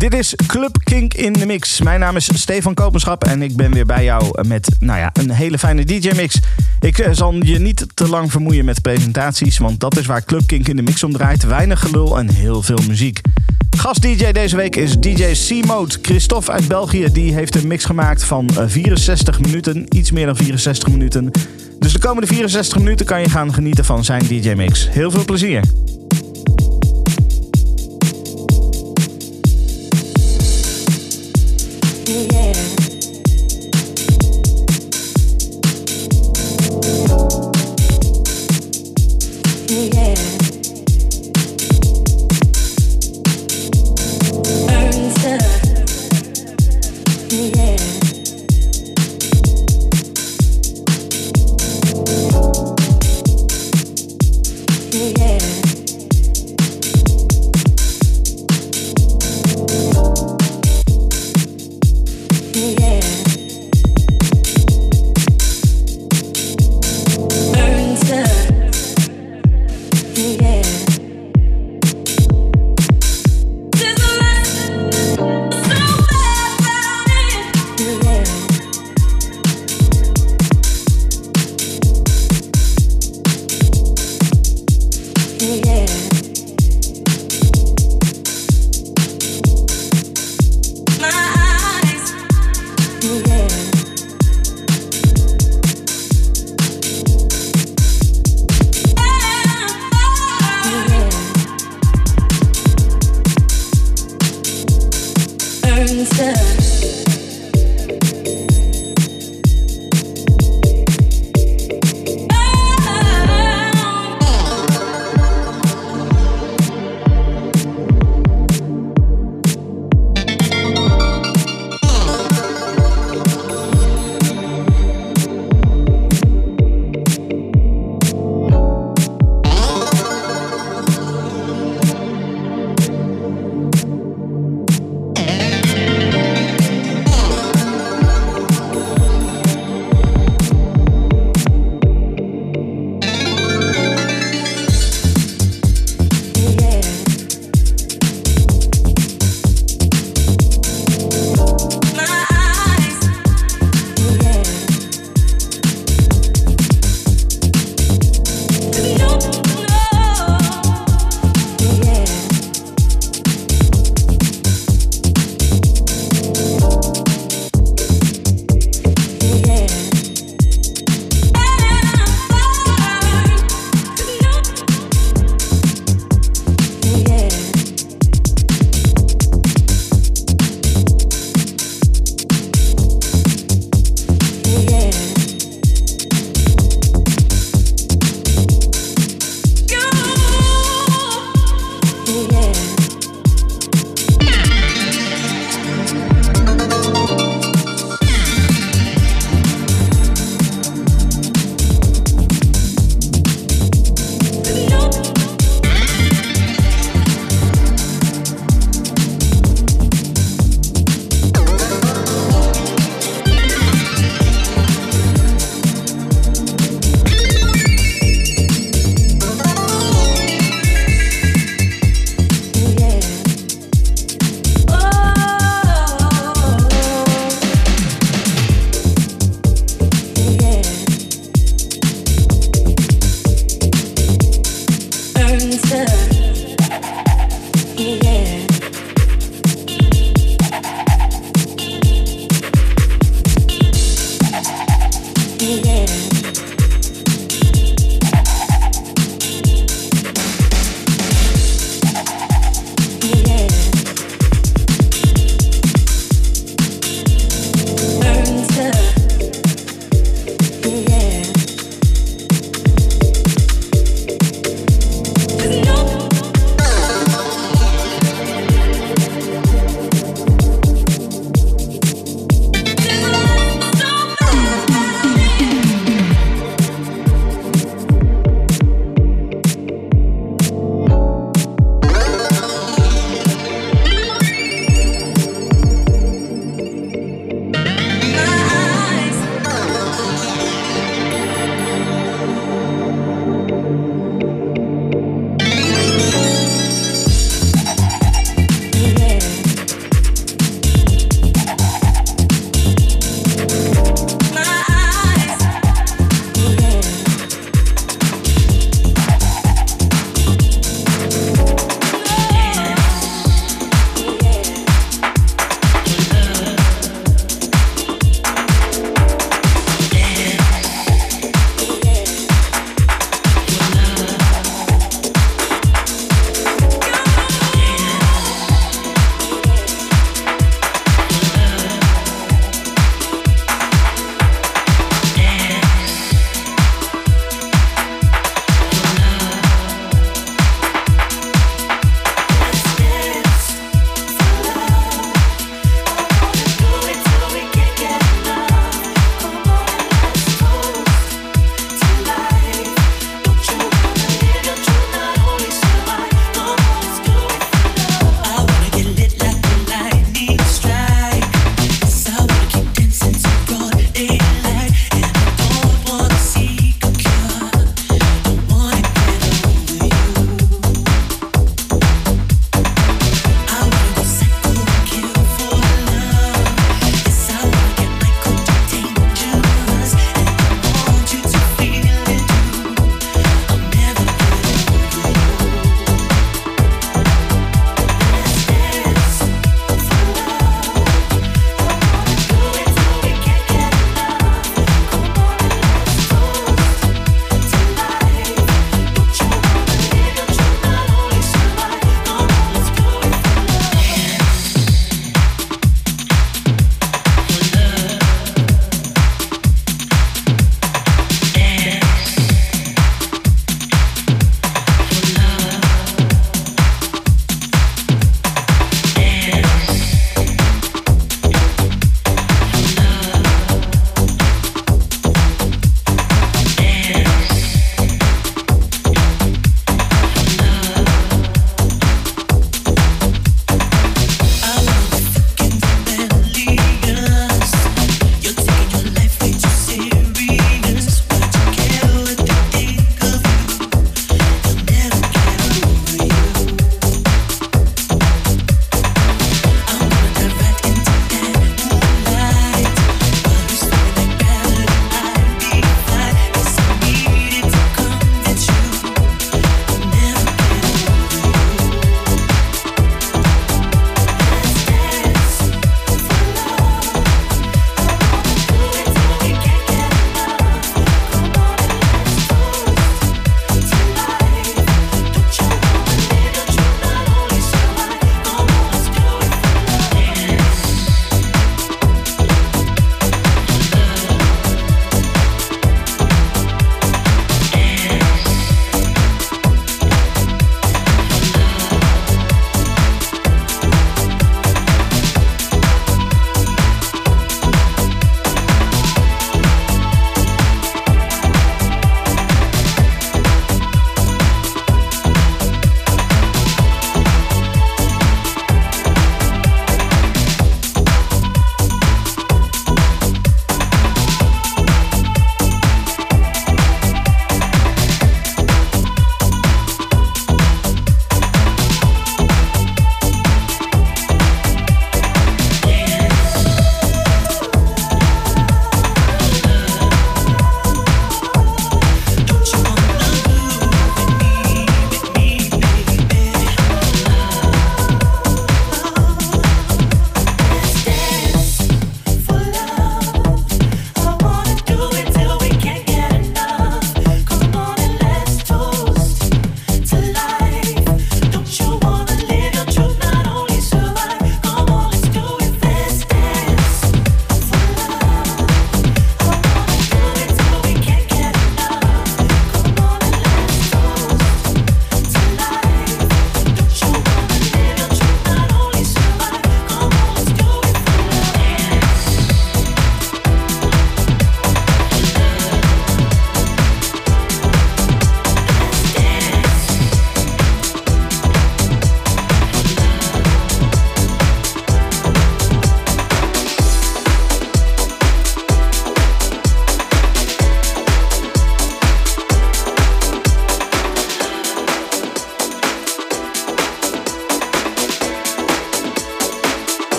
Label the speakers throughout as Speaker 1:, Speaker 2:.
Speaker 1: Dit is Club Kink in de Mix. Mijn naam is Stefan Kopenschap en ik ben weer bij jou met nou ja, een hele fijne DJ-mix. Ik eh, zal je niet te lang vermoeien met presentaties, want dat is waar Club Kink in de Mix om draait. Weinig gelul en heel veel muziek. Gast-DJ deze week is DJ C-Mode. Christophe uit België die heeft een mix gemaakt van 64 eh, minuten, iets meer dan 64 minuten. Dus de komende 64 minuten kan je gaan genieten van zijn DJ-mix. Heel veel plezier!
Speaker 2: love.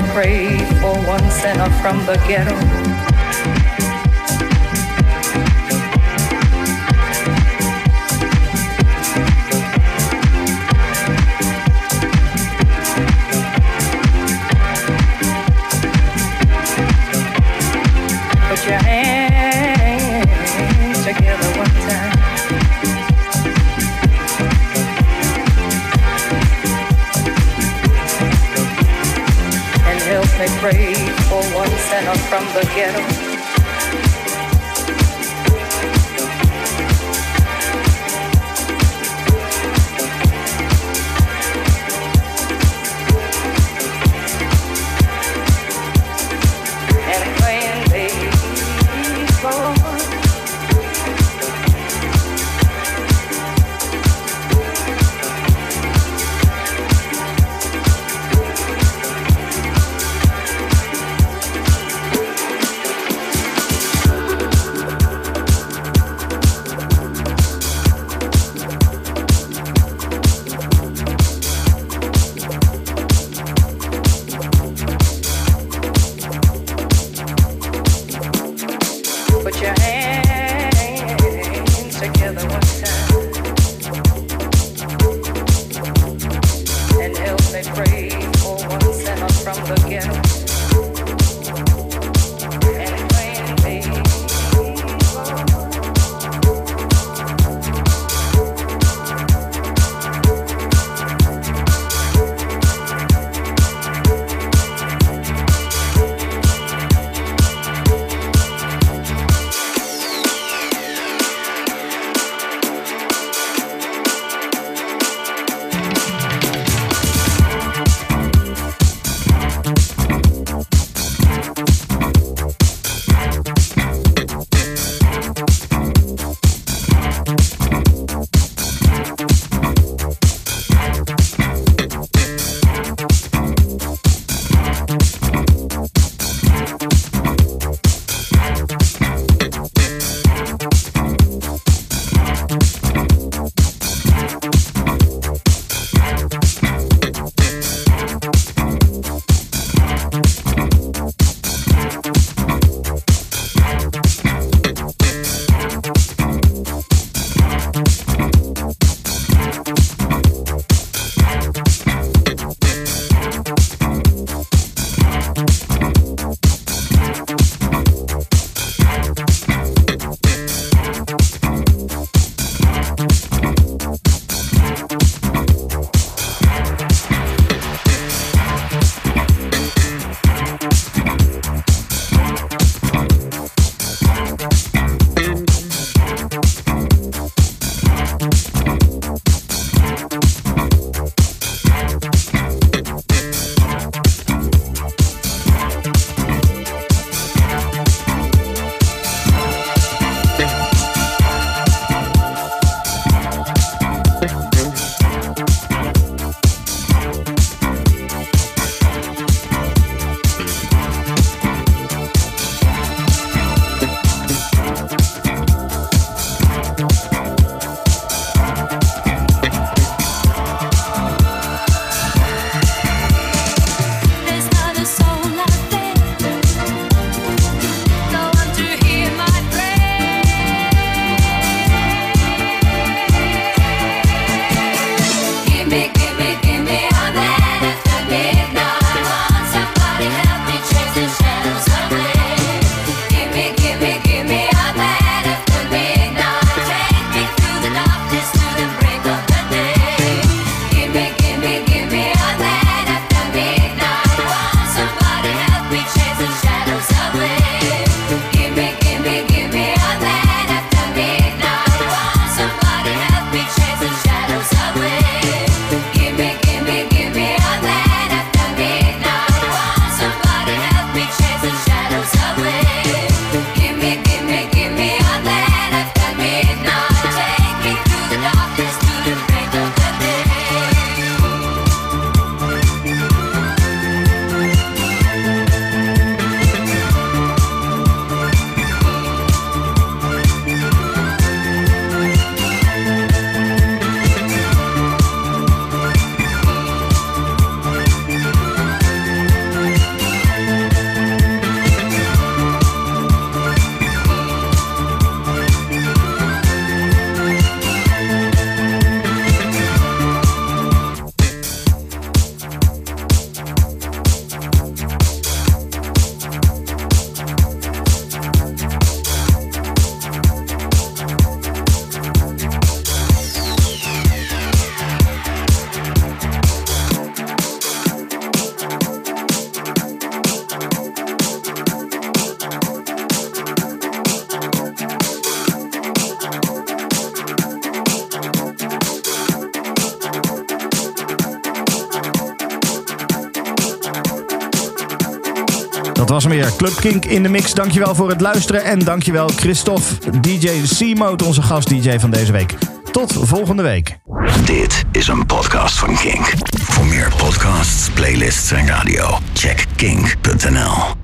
Speaker 3: Pray for one sinner from the ghetto. Pray for one center from the ghetto.
Speaker 1: Club Kink in de mix. Dankjewel voor het luisteren. En dankjewel Christophe, DJ C-Mode, onze gast-DJ van deze week. Tot volgende week.
Speaker 4: Dit is een podcast van Kink. Voor meer podcasts, playlists en radio, check kink.nl.